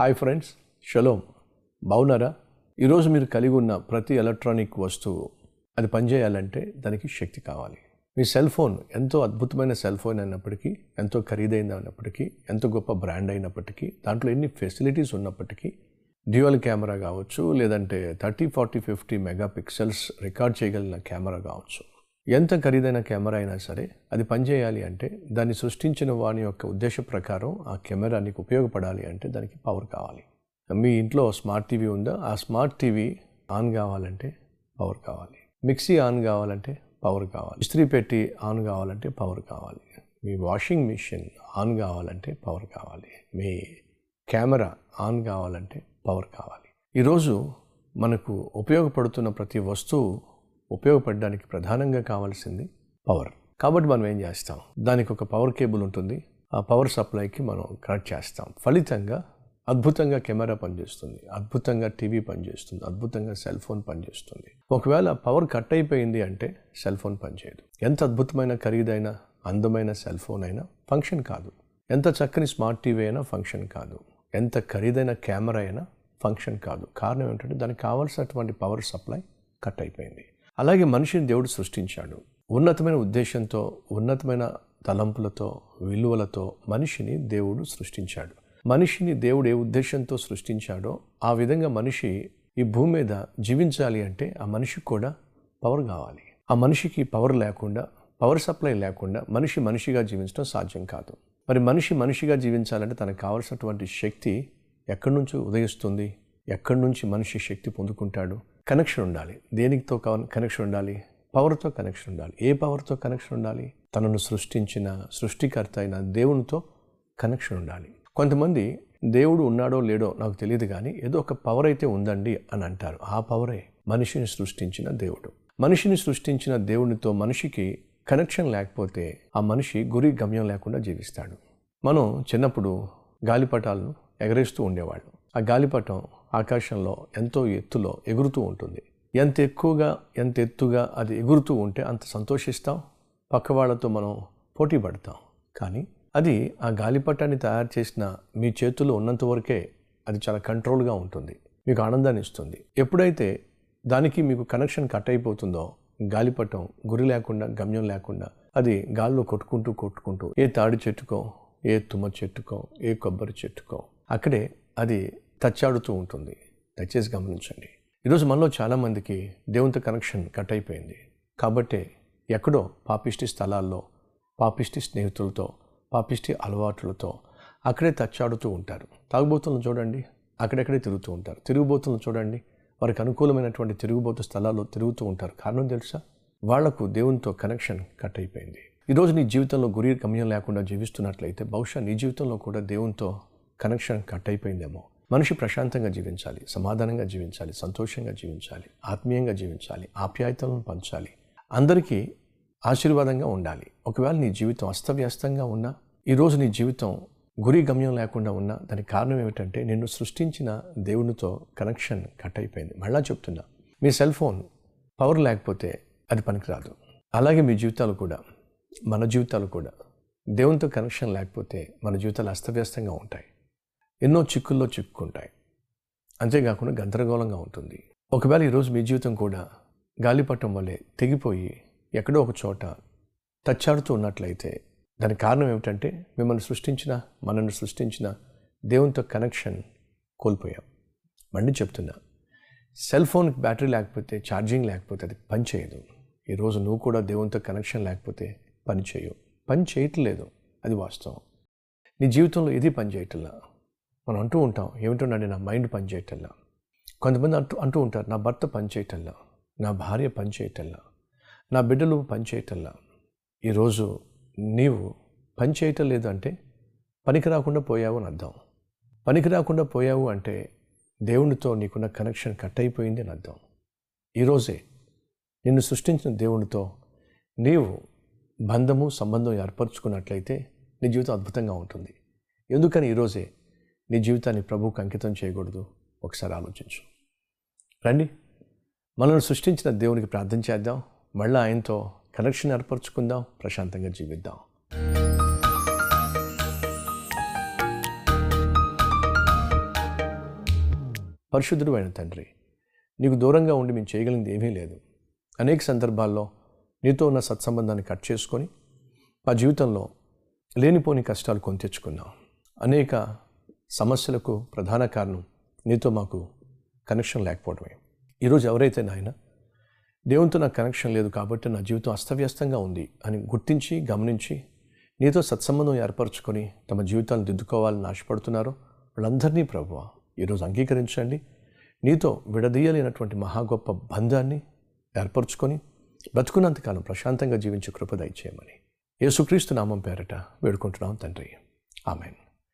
Hi friends shalom బాగున్నారా ఈరోజు మీరు కలిగి ఉన్న ప్రతి ఎలక్ట్రానిక్ వస్తువు అది పనిచేయాలంటే దానికి శక్తి కావాలి. మీ సెల్ ఫోన్ ఎంతో అద్భుతమైన సెల్ ఫోన్ అయినప్పటికీ ఎంతో ఖరీదైన అయినప్పటికీ ఎంతో గొప్ప బ్రాండ్ అయినప్పటికీ దాంట్లో ఎన్ని ఫెసిలిటీస్ ఉన్నప్పటికీ డ్యూయల్ కెమెరా కావచ్చు లేదంటే thirty forty fifty mega pixels record చేయగలిగిన కెమెరా కావచ్చు. ఎంత ఖరీదైన కెమెరా అయినా సరే అది పనిచేయాలి అంటే దాన్ని సృష్టించిన వాని యొక్క ఉద్దేశ ప్రకారం ఆ కెమెరా నీకు ఉపయోగపడాలి అంటే దానికి పవర్ కావాలి. మీ ఇంట్లో స్మార్ట్ టీవీ ఉందా? ఆ స్మార్ట్ టీవీ ఆన్ కావాలంటే పవర్ కావాలి. మిక్సీ ఆన్ కావాలంటే పవర్ కావాలి. ఇస్త్రీ పెట్టి ఆన్ కావాలంటే పవర్ కావాలి. మీ వాషింగ్ మిషన్ ఆన్ కావాలంటే పవర్ కావాలి. మీ కెమెరా ఆన్ కావాలంటే పవర్ కావాలి. ఈరోజు మనకు ఉపయోగపడుతున్న ప్రతి వస్తువు ఉపయోగపడడానికి ప్రధానంగా కావాల్సింది పవర్ కాబట్టి మనం ఏం చేస్తాం? దానికి ఒక పవర్ కేబుల్ ఉంటుంది. ఆ పవర్ సప్లైకి మనం కనెక్ట్ చేస్తాం. ఫలితంగా అద్భుతంగా కెమెరా పనిచేస్తుంది. అద్భుతంగా టీవీ పనిచేస్తుంది. అద్భుతంగా సెల్ ఫోన్ పనిచేస్తుంది. ఒకవేళ పవర్ కట్ అయిపోయింది అంటే సెల్ ఫోన్ పనిచేయదు. ఎంత అద్భుతమైన ఖరీదైన అందమైన సెల్ ఫోన్ అయినా ఫంక్షన్ కాదు. ఎంత చక్కని స్మార్ట్ టీవీ అయినా ఫంక్షన్ కాదు. ఎంత ఖరీదైన కెమెరా అయినా ఫంక్షన్ కాదు. కారణం ఏంటంటే దానికి కావాల్సినటువంటి పవర్ సప్లై కట్ అయిపోయింది. అలాగే మనిషిని దేవుడు సృష్టించాడు. ఉన్నతమైన ఉద్దేశంతో ఉన్నతమైన తలంపులతో విలువలతో మనిషిని దేవుడు సృష్టించాడు. మనిషిని దేవుడు ఏ ఉద్దేశంతో సృష్టించాడో ఆ విధంగా మనిషి ఈ భూమి మీద జీవించాలి అంటే ఆ మనిషికి కూడా పవర్ కావాలి. ఆ మనిషికి పవర్ లేకుండా పవర్ సప్లై లేకుండా మనిషి మనిషిగా జీవించడం సాధ్యం కాదు. మరి మనిషి మనిషిగా జీవించాలంటే తనకు కావలసినటువంటి శక్తి ఎక్కడి నుంచి ఉదయిస్తుంది? ఎక్కడి నుంచి మనిషి శక్తి పొందుకుంటాడు? కనెక్షన్ ఉండాలి. దేనితో కనెక్షన్ ఉండాలి? పవర్తో కనెక్షన్ ఉండాలి. ఏ పవర్తో కనెక్షన్ ఉండాలి? తనను సృష్టించిన సృష్టికర్త అయిన దేవునితో కనెక్షన్ ఉండాలి. కొంతమంది దేవుడు ఉన్నాడో లేడో నాకు తెలియదు కానీ ఏదో ఒక పవర్ అయితే ఉందండి అని అంటారు. ఆ పవరే మనిషిని సృష్టించిన దేవుడు. మనిషిని సృష్టించిన దేవునితో మనిషికి కనెక్షన్ లేకపోతే ఆ మనిషి గురి గమ్యం లేకుండా జీవిస్తాడు. మనం చిన్నప్పుడు గాలిపటాలను ఎగరేస్తూ ఉండేవాళ్ళం. ఆ గాలిపటం ఆకాశంలో ఎంతో ఎత్తులో ఎగురుతూ ఉంటుంది. ఎంత ఎక్కువగా ఎంత ఎత్తుగా అది ఎగురుతూ ఉంటే అంత సంతోషిస్తాం. పక్క వాళ్ళతో మనం పోటీ పడతాం. కానీ అది ఆ గాలిపటాన్ని తయారు చేసిన మీ చేతుల్లో ఉన్నంత వరకే అది చాలా కంట్రోల్గా ఉంటుంది. మీకు ఆనందాన్ని ఇస్తుంది. ఎప్పుడైతే దానికి మీకు కనెక్షన్ కట్ అయిపోతుందో గాలిపటం గురి లేకుండా గమ్యం లేకుండా అది గాల్లో కొట్టుకుంటూ కొట్టుకుంటూ ఏ తాడి చెట్టుకో ఏ తుమ్మ చెట్టుకో ఏ కొబ్బరి చెట్టుకో అక్కడే అది తచ్చాడుతూ ఉంటుంది. దయచేసి గమనించండి. ఈరోజు మనలో చాలామందికి దేవునితో కనెక్షన్ కట్ అయిపోయింది. కాబట్టి ఎక్కడో పాపిష్టి స్థలాల్లో పాపిష్టి స్నేహితులతో పాపిష్టి అలవాట్లతో అక్కడే తచ్చాడుతూ ఉంటారు. తాగుబోతులను చూడండి అక్కడెక్కడే తిరుగుతూ ఉంటారు. తిరుగుబోతులను చూడండి వారికి అనుకూలమైనటువంటి తిరుగుబోతు స్థలాల్లో తిరుగుతూ ఉంటారు. కారణం తెలుసా? వాళ్ళకు దేవునితో కనెక్షన్ కట్ అయిపోయింది. ఈరోజు నీ జీవితంలో గురి గమ్యం లేకుండా జీవిస్తున్నట్లయితే బహుశా నీ జీవితంలో కూడా దేవునితో కనెక్షన్ కట్ అయిపోయిందేమో. మనిషి ప్రశాంతంగా జీవించాలి సమాధానంగా జీవించాలి సంతోషంగా జీవించాలి ఆత్మీయంగా జీవించాలి ఆప్యాయతలను పంచాలి. అందరికీ ఆశీర్వాదంగా ఉండాలి. ఒకవేళ నీ జీవితం అస్తవ్యస్తంగా ఉన్నా ఈరోజు నీ జీవితం గురి గమ్యం లేకుండా ఉన్నా దానికి కారణం ఏమిటంటే నిన్ను సృష్టించిన దేవునితో కనెక్షన్ కట్ అయిపోయింది. మళ్ళా చెప్తున్నా మీ సెల్ ఫోన్ పవర్ లేకపోతే అది పనికిరాదు. అలాగే మీ జీవితాలు కూడా మన జీవితాలు కూడా. దేవునితో కనెక్షన్ లేకపోతే మన జీవితాలు అస్తవ్యస్తంగా ఉంటాయి. ఎన్నో చిక్కుల్లో చిక్కుకుంటాయి. అంతేకాకుండా గందరగోళంగా ఉంటుంది. ఒకవేళ ఈరోజు మీ జీవితం కూడా గాలిపటం వల్లే తెగిపోయి ఎక్కడో ఒక చోట తచ్చాడుతూ ఉన్నట్లయితే దానికి కారణం ఏమిటంటే మిమ్మల్ని సృష్టించిన మనల్ని సృష్టించిన దేవునితో కనెక్షన్ కోల్పోయాం. మళ్ళీ చెప్తున్నా సెల్ ఫోన్కి బ్యాటరీ లేకపోతే ఛార్జింగ్ లేకపోతే అది పని చేయదు. ఈరోజు నువ్వు కూడా దేవునితో కనెక్షన్ లేకపోతే పని చేయవు. పని చేయట్లేదు. అది వాస్తవం. నీ జీవితంలో ఇది పని చేయట్లా? మనం అంటూ ఉంటాం ఏమిటోనండి నా మైండ్ పనిచేయటల్లా కొంతమంది అంటూ అంటూ ఉంటారు నా భర్త పనిచేయటల్లా నా భార్య పని చేయటంలా నా బిడ్డలు పనిచేయటల్లా ఈరోజు నీవు పని చేయటం లేదు అంటే పనికి రాకుండా పోయావు అని అర్థం. పనికి రాకుండా పోయావు అంటే దేవునితో నీకున్న కనెక్షన్ కట్ అయిపోయింది అని అర్థం. ఈరోజే నిన్ను సృష్టించిన దేవునితో నీవు బంధము సంబంధం ఏర్పరచుకున్నట్లయితే నీ జీవితం అద్భుతంగా ఉంటుంది. ఎందుకని ఈరోజే నీ జీవితాన్ని ప్రభువుకు అంకితం చేయకూడదు. ఒకసారి ఆలోచించు. రండి. మనల్ని సృష్టించిన దేవునికి ప్రార్థన చేద్దాం. మళ్ళీ ఆయనతో కనెక్షన్ ఏర్పరచుకుందాం. ప్రశాంతంగా జీవిద్దాం. పరిశుద్ధుడు అయిన తండ్రి నీకు దూరంగా ఉండి మేము చేయగలిగింది ఏమీ లేదు. అనేక సందర్భాల్లో నీతో ఉన్న సత్సంబంధాన్ని కట్ చేసుకొని మా జీవితంలో లేనిపోని కష్టాలు కొని తెచ్చుకున్నాం. అనేక సమస్యలకు ప్రధాన కారణం నీతో మాకు కనెక్షన్ లేకపోవడమే. ఈరోజు ఎవరైతే నాయన దేవునితో నాకు కనెక్షన్ లేదు కాబట్టి నా జీవితం అస్తవ్యస్తంగా ఉంది అని గుర్తించి గమనించి నీతో సత్సంబంధం ఏర్పరచుకొని తమ జీవితాలను దిద్దుకోవాలని ఆశపడుతున్నారో వాళ్ళందరినీ ప్రభు ఈరోజు అంగీకరించండి. నీతో విడదీయలేనటువంటి మహా గొప్ప బంధాన్ని ఏర్పరచుకొని బ్రతుకున్నంతకాలం ప్రశాంతంగా జీవించే కృప దయచేయమని యేసుక్రీస్తు నామం పేరట వేడుకుంటున్నాం తండ్రి. ఆమెను.